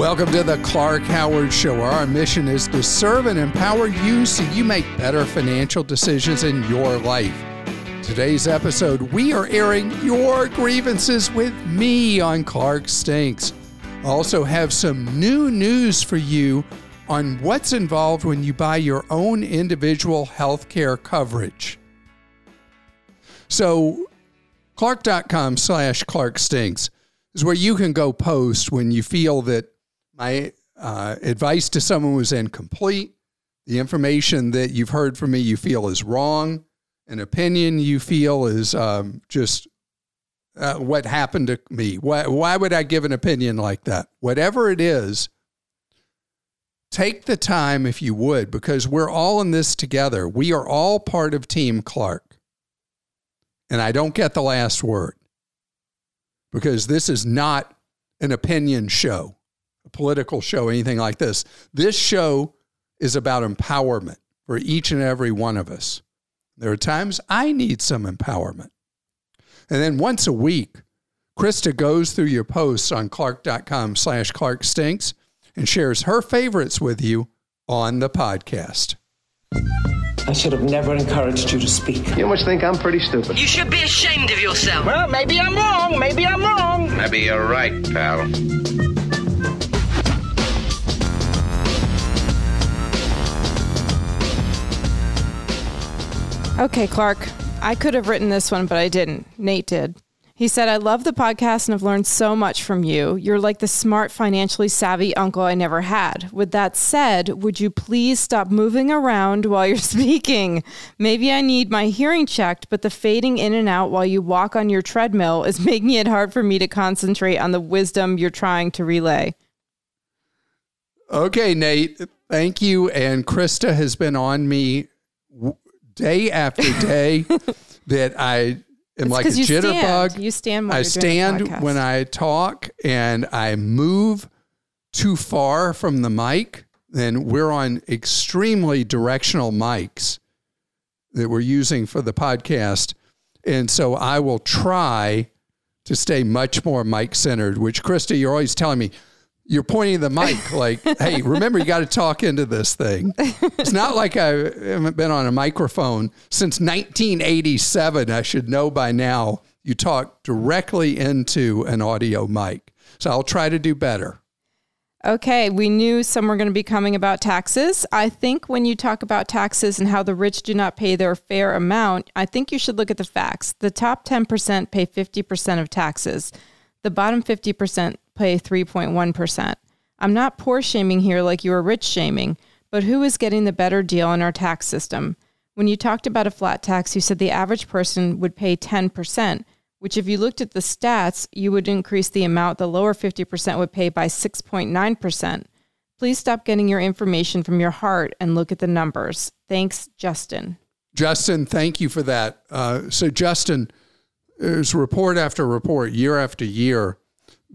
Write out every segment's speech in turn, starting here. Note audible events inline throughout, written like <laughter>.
Welcome to the Clark Howard Show. Our mission is to serve and empower you so you make better financial decisions in your life. Today's episode, we are airing your grievances with me on Clark Stinks. Also have some new news for you on what's involved when you buy your own individual health care coverage. So, clark.com slash clark stinks is where you can go post when you feel that my uh, advice to someone was incomplete. The information that you've heard from me you feel is wrong. An opinion you feel is um, just uh, what happened to me. Why, why would I give an opinion like that? Whatever it is, take the time if you would, because we're all in this together. We are all part of Team Clark. And I don't get the last word because this is not an opinion show a political show, anything like this. This show is about empowerment for each and every one of us. There are times I need some empowerment. And then once a week, Christa goes through your posts on clark.com slash clark stinks and shares her favorites with you on the podcast. I should have never encouraged you to speak. You must think I'm pretty stupid. You should be ashamed of yourself. Well, maybe I'm wrong. Maybe I'm wrong. Maybe you're right, pal. Okay, Clark. I could have written this one, but I didn't. Nate did. He said, I love the podcast and have learned so much from you. You're like the smart, financially savvy uncle I never had. With that said, would you please stop moving around while you're <laughs> speaking? Maybe I need my hearing checked, but the fading in and out while you walk on your treadmill is <laughs> making it hard for me to concentrate on the wisdom you're trying to relay. Okay, Nate, thank you. And Christa has been on me day after <laughs> day that I am It's like a you jitterbug. stand. You stand I stand when I talk and I move too far from the mic. Then we're on extremely directional mics that we're using for the podcast. And so I will try to stay much more mic centered, which Christa, you're always telling me, you're pointing the mic like, <laughs> hey, remember, you got to talk into this thing. It's not like I haven't been on a microphone since 1987. I should know by now. You talk directly into an audio mic. So I'll try to do better. Okay, we knew some were going to be coming about taxes. I think when you talk about taxes and how the rich do not pay their fair amount, I think you should look at the facts. The top 10% pay 50% of taxes, the bottom 50% pay 3.1%. I'm not poor shaming here like you are rich shaming, but who is getting the better deal in our tax system? When you talked about a flat tax, you said the average person would pay 10%, which, if you looked at the stats, you would increase the amount the lower 50% would pay by 6.9%. Please stop getting your information from your heart and look at the numbers. Thanks, Justin. Justin, thank you for that. Uh, so, Justin, there's report after report, year after year,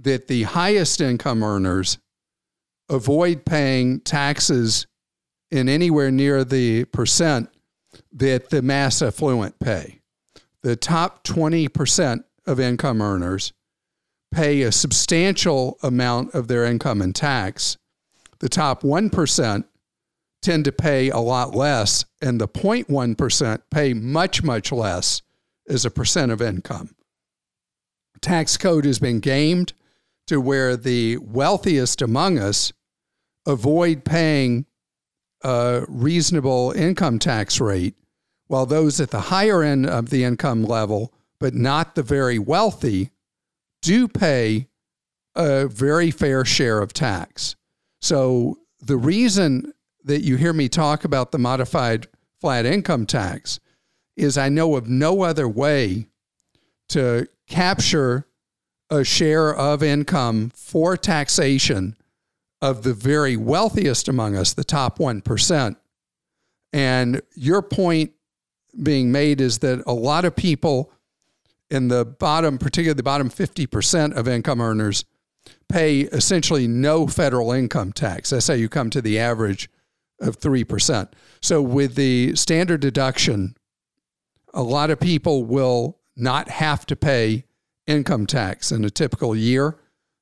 that the highest income earners avoid paying taxes in anywhere near the percent that the mass affluent pay. The top 20% of income earners pay a substantial amount of their income in tax. The top 1% tend to pay a lot less, and the 0.1% pay much, much less as a percent of income. Tax code has been gamed to where the wealthiest among us avoid paying a reasonable income tax rate, while those at the higher end of the income level, but not the very wealthy, do pay a very fair share of tax. So the reason that you hear me talk about the modified flat income tax is I know of no other way to capture a share of income for taxation of the very wealthiest among us, the top 1%. And your point being made is that a lot of people in the bottom, particularly the bottom 50% of income earners, pay essentially no federal income tax. That's how you come to the average of 3%. So with the standard deduction, a lot of people will not have to pay income tax in a typical year.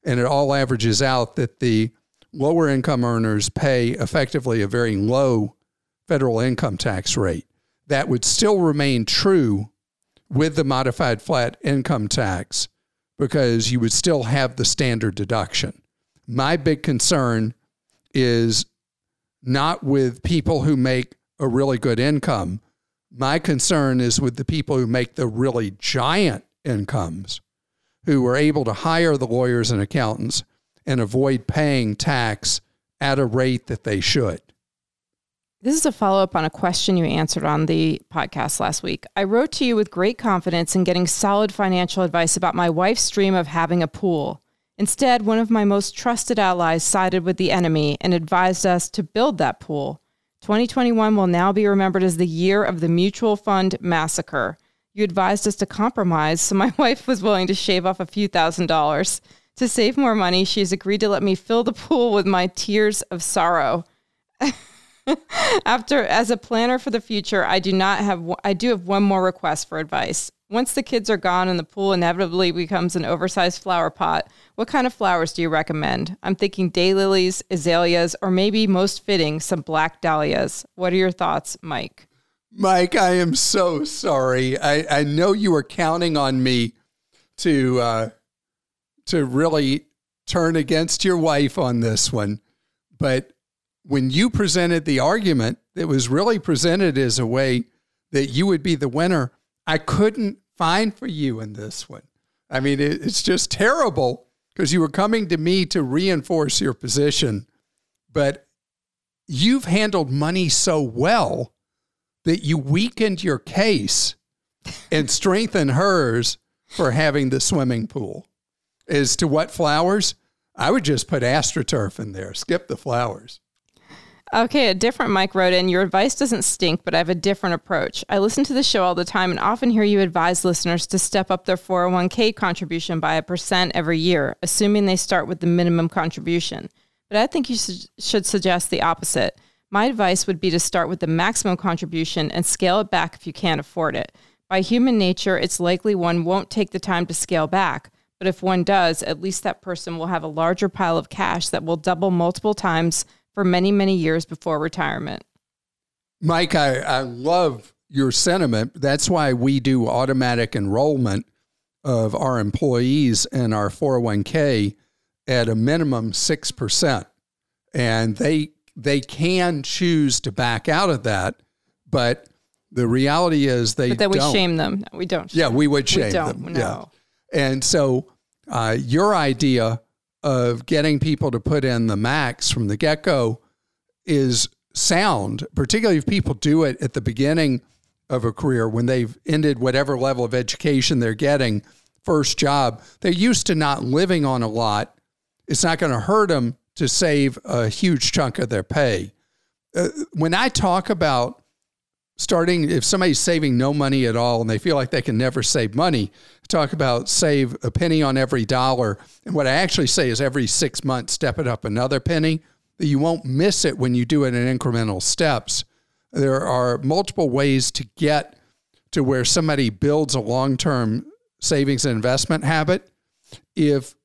And it all averages out that the lower income earners pay effectively a very low federal income tax rate. That would still remain true with the modified flat income tax because you would still have the standard deduction. My big concern is not with people who make a really good income. My concern is with the people who make the really giant incomes, who were able to hire the lawyers and accountants and avoid paying tax at a rate that they should. This is a follow up on a question you answered on the podcast last week. I wrote to you with great confidence in getting solid financial advice about my wife's dream of having a pool. Instead, one of my most trusted allies sided with the enemy and advised us to build that pool. 2021 will now be remembered as the year of the mutual fund massacre. You advised us to compromise, so my <laughs> wife was willing to shave off a few thousand dollars. To save more money, she has agreed to let me fill the pool with my tears of sorrow. <laughs> After, as a planner for the future, I do not have. I do have one more request for advice. Once the kids are gone and the pool inevitably becomes an oversized flower pot, what kind of flowers do you recommend? I'm thinking daylilies, azaleas, or maybe most fitting, some black dahlias. What are your thoughts, Mike? Mike, I am so sorry. I, I know you were counting on me to uh, to really turn against your wife on this one, but when you presented the argument, it was really presented as a way that you would be the winner. I couldn't find for you in this one. I mean, it, it's just terrible because you were coming to me to reinforce your position, but you've handled money so well that you weakened your case and strengthened hers for having the swimming pool. As to what flowers, I would just put astroturf in there, skip the flowers. Okay, a different Mike wrote in Your advice doesn't stink, but I have a different approach. I listen to the show all the time and often hear you advise listeners to step up their 401k contribution by a percent every year, assuming they start with the minimum contribution. But I think you should suggest the opposite. My advice would be to start with the maximum contribution and scale it back if you can't afford it. By human nature, it's likely one won't take the time to scale back, but if one does, at least that person will have a larger pile of cash that will double multiple times for many, many years before retirement. Mike, I, I love your sentiment. That's why we do automatic enrollment of our employees in our 401k at a minimum 6%. And they they can choose to back out of that, but the reality is they But then we don't. shame them. No, we don't. Yeah, we would shame we don't, them. No. Yeah. And so uh, your idea of getting people to put in the max from the get go is sound, particularly if people do it at the beginning of a career when they've ended whatever level of education they're getting, first job. They're used to not living on a lot. It's not going to hurt them to save a huge chunk of their pay. Uh, when I talk about starting, if somebody's saving no money at all and they feel like they can never save money, talk about save a penny on every dollar. And what I actually say is every six months, step it up another penny, you won't miss it when you do it in incremental steps. There are multiple ways to get to where somebody builds a long term savings and investment habit. If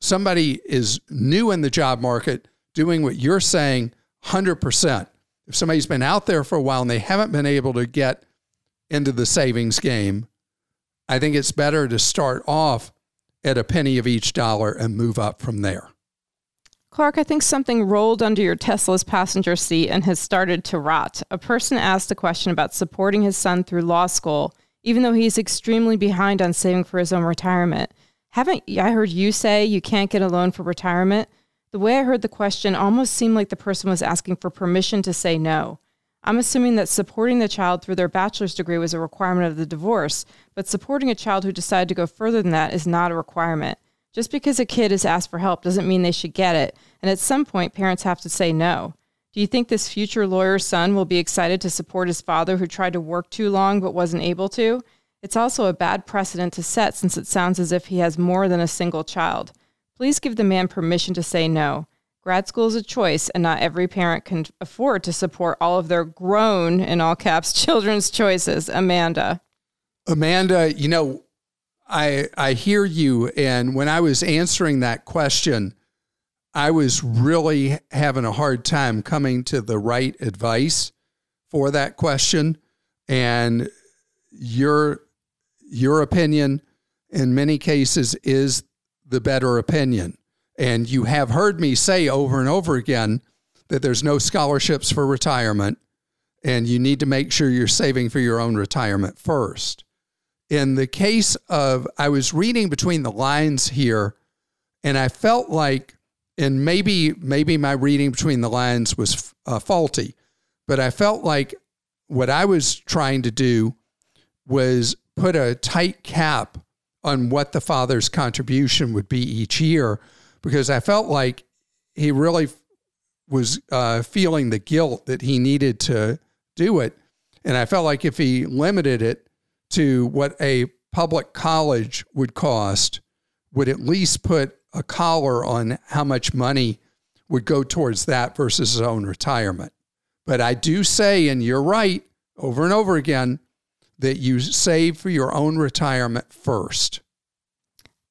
somebody is new in the job market, doing what you're saying 100%, if somebody's been out there for a while and they haven't been able to get into the savings game, I think it's better to start off at a penny of each dollar and move up from there. Clark, I think something rolled under your Tesla's passenger seat and has started to rot. A person asked a question about supporting his son through law school, even though he's extremely behind on saving for his own retirement. Haven't I heard you say you can't get a loan for retirement? The way I heard the question almost seemed like the person was asking for permission to say no. I'm assuming that supporting the child through their bachelor's degree was a requirement of the divorce, but supporting a child who decided to go further than that is not a requirement. Just because a kid is asked for help doesn't mean they should get it, and at some point, parents have to say no. Do you think this future lawyer's son will be excited to support his father who tried to work too long but wasn't able to? It's also a bad precedent to set since it sounds as if he has more than a single child. Please give the man permission to say no. Grad school is a choice, and not every parent can afford to support all of their grown, in all caps, <laughs> children's choices. Amanda. Amanda, you know, I I hear you, and when I was answering that question, I was really having a hard time coming to the right advice for that question. And your your opinion in many cases is the better opinion. And you have heard me say over and over again that there's no scholarships for retirement and you need to make sure you're saving for your own retirement first. In the case of, I was reading between the lines here and I felt like, and maybe, maybe my reading between the lines was uh, faulty, but I felt like what I was trying to do was put a tight cap on what the father's contribution would be each year because I felt like he really was uh, feeling the guilt that he needed to do it. And I felt like if he limited it to what a public college would cost, would at least put a collar on how much money would go towards that versus his own retirement. But I do say, and you're right over and over again, that you save for your own retirement first.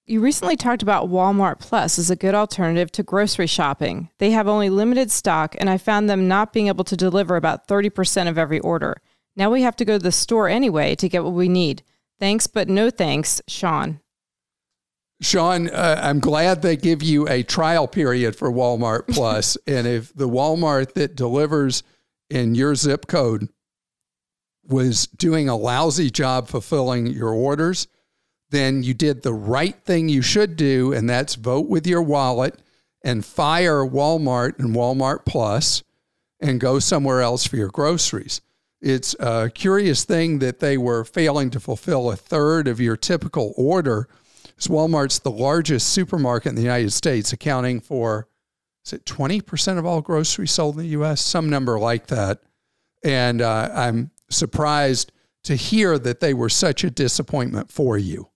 You recently talked about Walmart Plus as a good alternative to grocery shopping. They have only limited stock, and I found them not being able to deliver about 30% of every order. Now we have to go to the store anyway to get what we need. Thanks, but no thanks, Sean. Sean, uh, I'm glad they give you a trial period for Walmart Plus. <laughs> and if the Walmart that delivers in your zip code was doing a lousy job fulfilling your orders, then you did the right thing you should do, and that's vote with your wallet and fire Walmart and Walmart Plus and go somewhere else for your groceries. It's a curious thing that they were failing to fulfill a third of your typical order. Walmart's the largest supermarket in the United States, accounting for is it 20% of all groceries sold in the US? Some number like that. And uh, I'm surprised to hear that they were such a disappointment for you.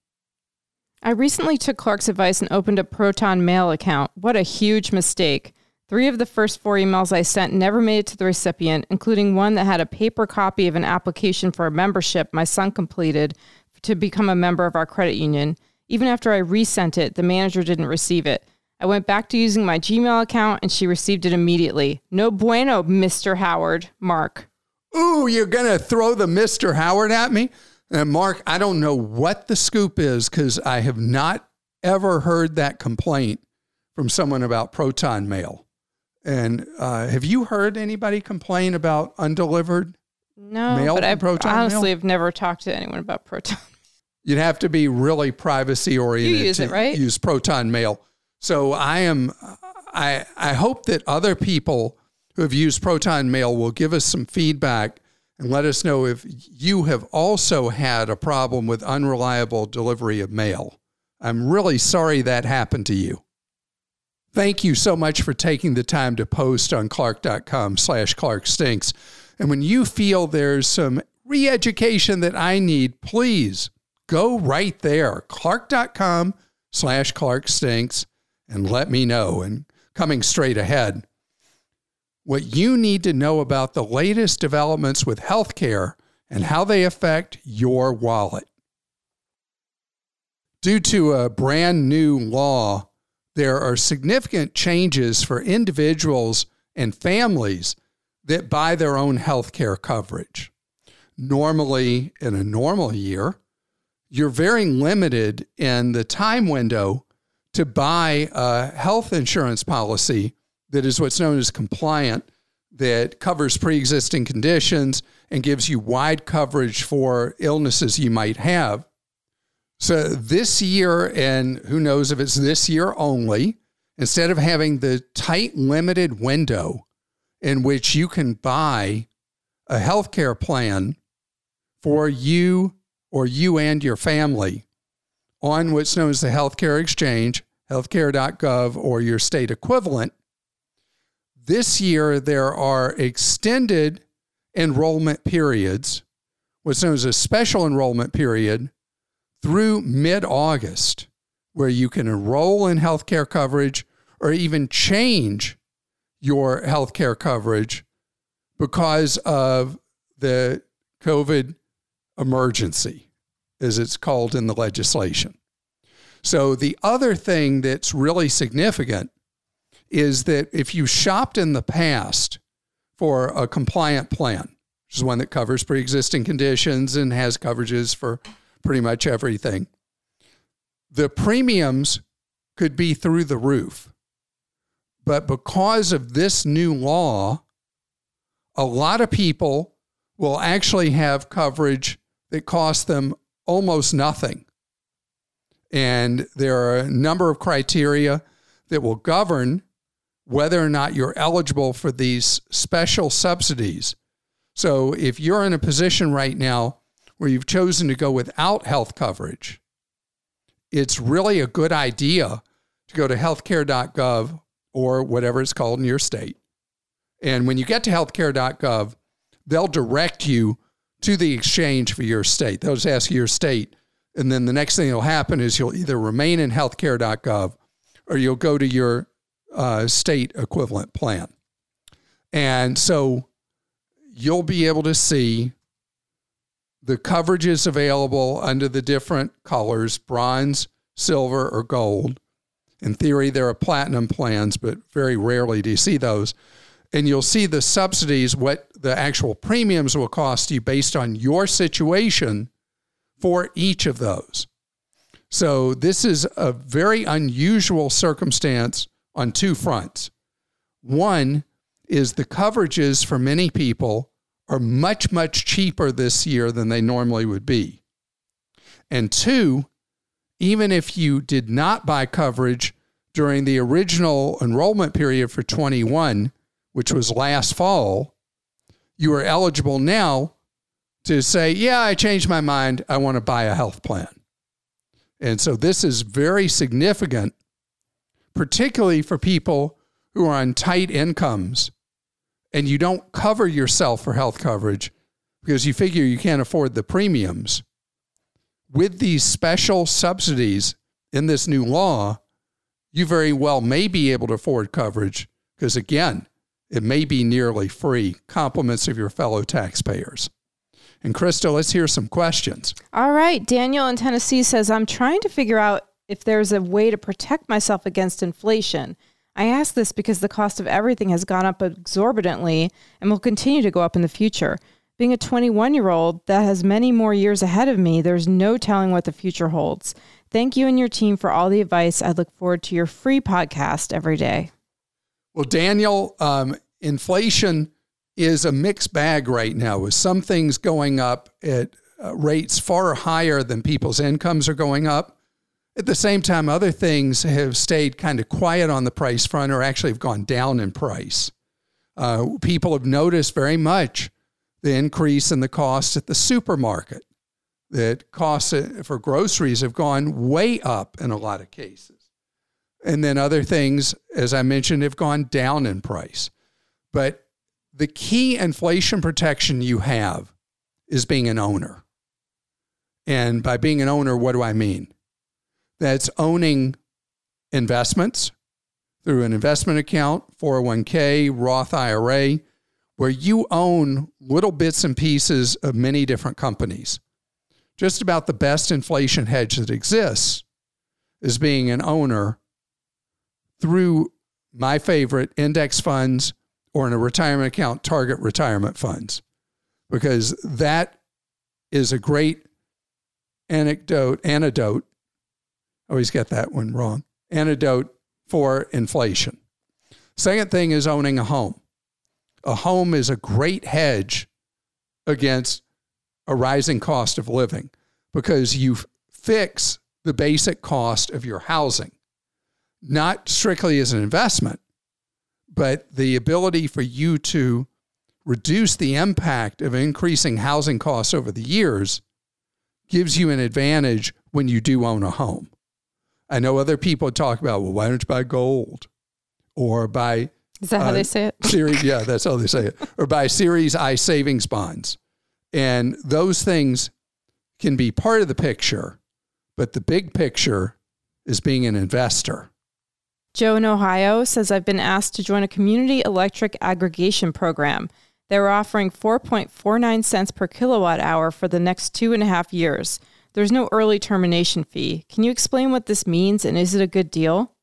I recently took Clark's advice and opened a Proton Mail account. What a huge mistake. Three of the first four emails I sent never made it to the recipient, including one that had a paper copy of an application for a membership my son completed to become a member of our credit union. Even after I resent it, the manager didn't receive it. I went back to using my Gmail account and she received it immediately. No bueno, Mr. Howard. Mark. Ooh, you're going to throw the Mr. Howard at me? And Mark, I don't know what the scoop is because I have not ever heard that complaint from someone about proton mail. And uh, have you heard anybody complain about undelivered mail? no, mail but I honestly mail? have never talked to anyone about proton. <laughs> You'd have to be really privacy oriented. You use to it, right? Use proton mail. So I am. I I hope that other people who have used proton mail will give us some feedback and let us know if you have also had a problem with unreliable delivery of mail. I'm really sorry that happened to you. Thank you so much for taking the time to post on clark.com slash clarkstinks. And when you feel there's some re-education that I need, please go right there, clark.com slash clarkstinks, and let me know. And coming straight ahead, what you need to know about the latest developments with healthcare and how they affect your wallet. Due to a brand new law, there are significant changes for individuals and families that buy their own healthcare coverage. Normally, in a normal year, you're very limited in the time window to buy a health insurance policy that is what's known as compliant, that covers pre existing conditions and gives you wide coverage for illnesses you might have. So this year, and who knows if it's this year only, instead of having the tight, limited window in which you can buy a healthcare plan for you or you and your family on what's known as the healthcare exchange, healthcare.gov, or your state equivalent, this year, there are extended enrollment periods, what's known as a special enrollment period, through mid August, where you can enroll in healthcare coverage or even change your healthcare coverage because of the COVID emergency, as it's called in the legislation. So, the other thing that's really significant is that if you shopped in the past for a compliant plan, which is one that covers pre existing conditions and has coverages for pretty much everything, the premiums could be through the roof. But because of this new law, a lot of people will actually have coverage that costs them almost nothing. And there are a number of criteria that will govern whether or not you're eligible for these special subsidies. So if you're in a position right now where you've chosen to go without health coverage, it's really a good idea to go to healthcare.gov or whatever it's called in your state. And when you get to healthcare.gov, they'll direct you to the exchange for your state. They'll just ask you your state. And then the next thing that'll happen is you'll either remain in healthcare.gov or you'll go to your uh, state equivalent plan. And so you'll be able to see the coverages available under the different colors bronze, silver, or gold. In theory, there are platinum plans, but very rarely do you see those. And you'll see the subsidies, what the actual premiums will cost you based on your situation for each of those. So, this is a very unusual circumstance on two fronts. One is the coverages for many people are much, much cheaper this year than they normally would be. And two, even if you did not buy coverage during the original enrollment period for 21, which was last fall, you are eligible now to say, Yeah, I changed my mind. I want to buy a health plan. And so this is very significant, particularly for people who are on tight incomes and you don't cover yourself for health coverage because you figure you can't afford the premiums. With these special subsidies in this new law, you very well may be able to afford coverage because, again, it may be nearly free, compliments of your fellow taxpayers. And Christa, let's hear some questions. All right. Daniel in Tennessee says, I'm trying to figure out if there's a way to protect myself against inflation. I ask this because the cost of everything has gone up exorbitantly and will continue to go up in the future. Being a 21 year old that has many more years ahead of me, there's no telling what the future holds. Thank you and your team for all the advice. I look forward to your free podcast every day. Well, Daniel, um, inflation is a mixed bag right now, with some things going up at uh, rates far higher than people's incomes are going up. At the same time, other things have stayed kind of quiet on the price front or actually have gone down in price. Uh, people have noticed very much the increase in the cost at the supermarket. That costs for groceries have gone way up in a lot of cases. And then other things, as I mentioned, have gone down in price. But the key inflation protection you have is being an owner. And by being an owner, what do I mean? That's owning investments through an investment account, 401k, Roth IRA, where you own little bits and pieces of many different companies. Just about the best inflation hedge that exists is being an owner through my favorite index funds or in a retirement account, target retirement funds, because that is a great anecdote, antidote. Always get that one wrong. Antidote for inflation. Second thing is owning a home. A home is a great hedge against a rising cost of living because you fix the basic cost of your housing, not strictly as an investment, but the ability for you to reduce the impact of increasing housing costs over the years gives you an advantage when you do own a home. I know other people talk about, well, why don't you buy gold or buy. Is that uh, how they say it? series, <laughs> yeah, that's how they say it. Or buy Series I savings bonds. And those things can be part of the picture, but the big picture is being an investor. Joe in Ohio says, I've been asked to join a community electric aggregation program. They're offering 4.49 cents per kilowatt hour for the next two and a half years. There's no early termination fee. Can you explain what this means and is it a good deal?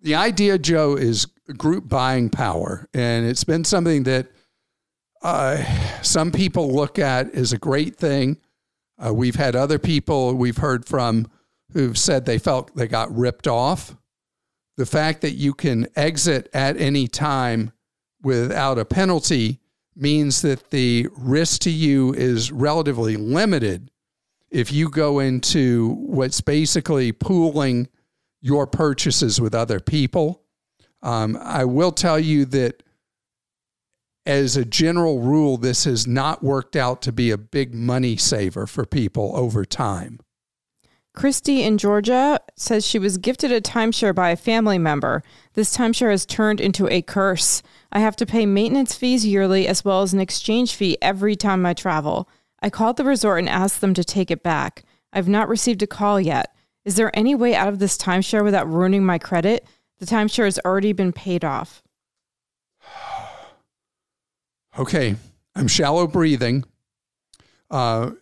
The idea, Joe, is group buying power. And it's been something that uh, some people look at as a great thing. Uh, we've had other people we've heard from who've said they felt they got ripped off. The fact that you can exit at any time without a penalty means that the risk to you is relatively limited if you go into what's basically pooling your purchases with other people. Um, I will tell you that as a general rule, this has not worked out to be a big money saver for people over time. Christy in Georgia says she was gifted a timeshare by a family member. This timeshare has turned into a curse. I have to pay maintenance fees yearly as well as an exchange fee every time I travel. I called the resort and asked them to take it back. I've not received a call yet. Is there any way out of this timeshare without ruining my credit? The timeshare has already been paid off. <sighs> Okay, I'm shallow breathing. Uh,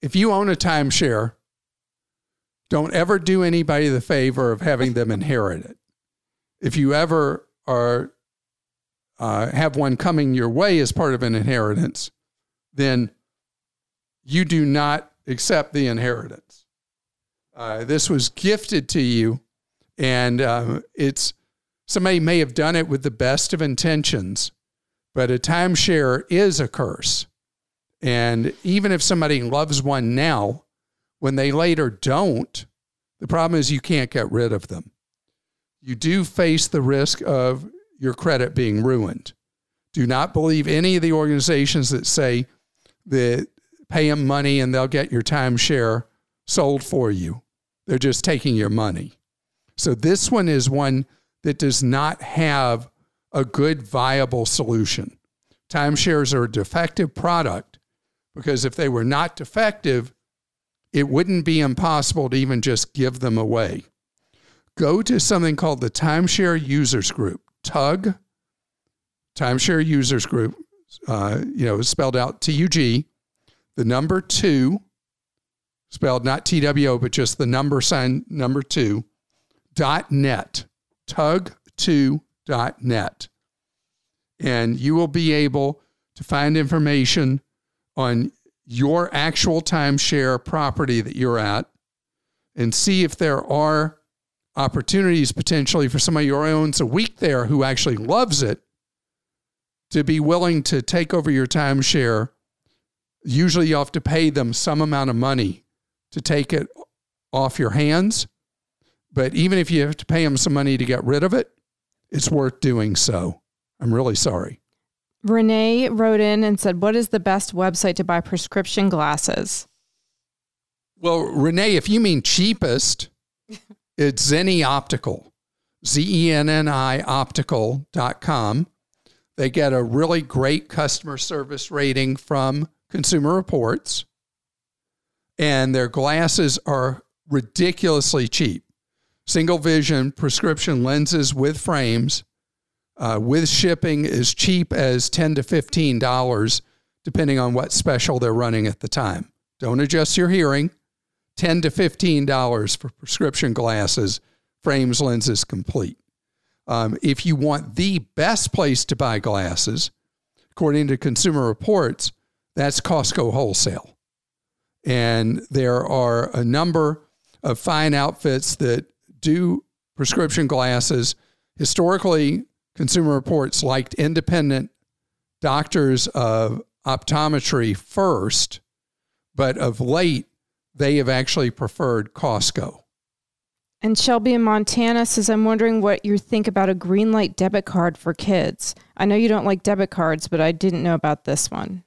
if you own a timeshare, don't ever do anybody the favor of having them inherit it. If you ever are uh, have one coming your way as part of an inheritance, then you do not accept the inheritance. Uh, this was gifted to you, and uh, it's somebody may have done it with the best of intentions, but a timeshare is a curse. And even if somebody loves one now, when they later don't, the problem is you can't get rid of them. You do face the risk of your credit being ruined. Do not believe any of the organizations that say that pay them money and they'll get your timeshare sold for you. They're just taking your money. So this one is one that does not have a good, viable solution. Timeshares are a defective product because if they were not defective, it wouldn't be impossible to even just give them away. Go to something called the Timeshare Users Group, TUG, Timeshare Users Group, uh, you know, spelled out T U G, the number two, spelled not T W O, but just the number sign number two, dot net, tug2 dot net. And you will be able to find information on your actual timeshare property that you're at and see if there are opportunities potentially for somebody who owns a week there who actually loves it to be willing to take over your timeshare. Usually you have to pay them some amount of money to take it off your hands. But even if you have to pay them some money to get rid of it, it's worth doing so. I'm really sorry. Renee wrote in and said, What is the best website to buy prescription glasses? Well, Renee, if you mean cheapest, <laughs> it's Zenni Optical, Z E N N I optical.com. They get a really great customer service rating from Consumer Reports, and their glasses are ridiculously cheap. Single vision prescription lenses with frames uh, with shipping as cheap as 10 to $15, depending on what special they're running at the time. Don't adjust your hearing. 10 to $15 for prescription glasses, frames, lenses complete. Um, if you want the best place to buy glasses, according to Consumer Reports, that's Costco Wholesale. And there are a number of fine outfits that do prescription glasses. Historically, Consumer Reports liked independent doctors of optometry first, but of late, they have actually preferred Costco. And Shelby in Montana says, I'm wondering what you think about a Greenlight debit card for kids. I know you don't like debit cards, but I didn't know about this one.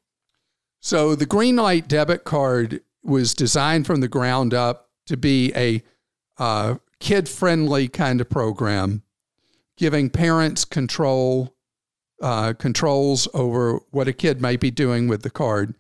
So, the Greenlight debit card was designed from the ground up to be a uh, kid friendly kind of program giving parents control uh, controls over what a kid might be doing with the card.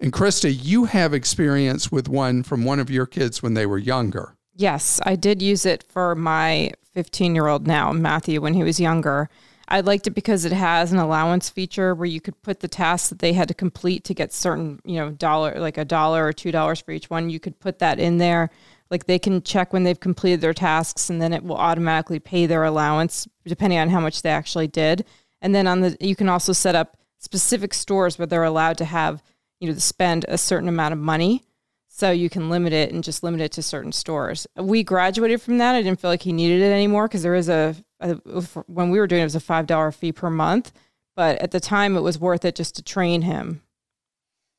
And Christa, you have experience with one from one of your kids when they were younger. Yes, I did use it for my 15 year old now, Matthew, when he was younger. I liked it because it has an allowance feature where you could put the tasks that they had to complete to get certain, you know, dollar, like a dollar or two dollars for each one. You could put that in there Like they can check when they've completed their tasks and then it will automatically pay their allowance depending on how much they actually did. And then on the you can also set up specific stores where they're allowed to have, you know, spend a certain amount of money. So you can limit it and just limit it to certain stores. We graduated from that. I didn't feel like he needed it anymore because there is a, a when we were doing it, it was a five dollar fee per month. But at the time, it was worth it just to train him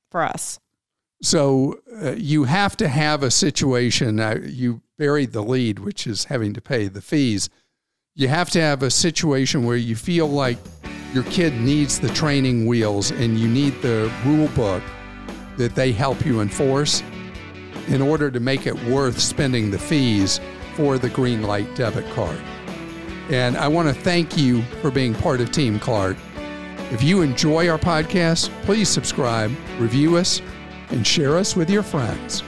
for us. So uh, you have to have a situation. Uh, you buried the lead, which is having to pay the fees. You have to have a situation where you feel like your kid needs the training wheels and you need the rule book that they help you enforce in order to make it worth spending the fees for the Greenlight debit card. And I want to thank you for being part of Team Clark. If you enjoy our podcast, please subscribe, review us, and share us with your friends.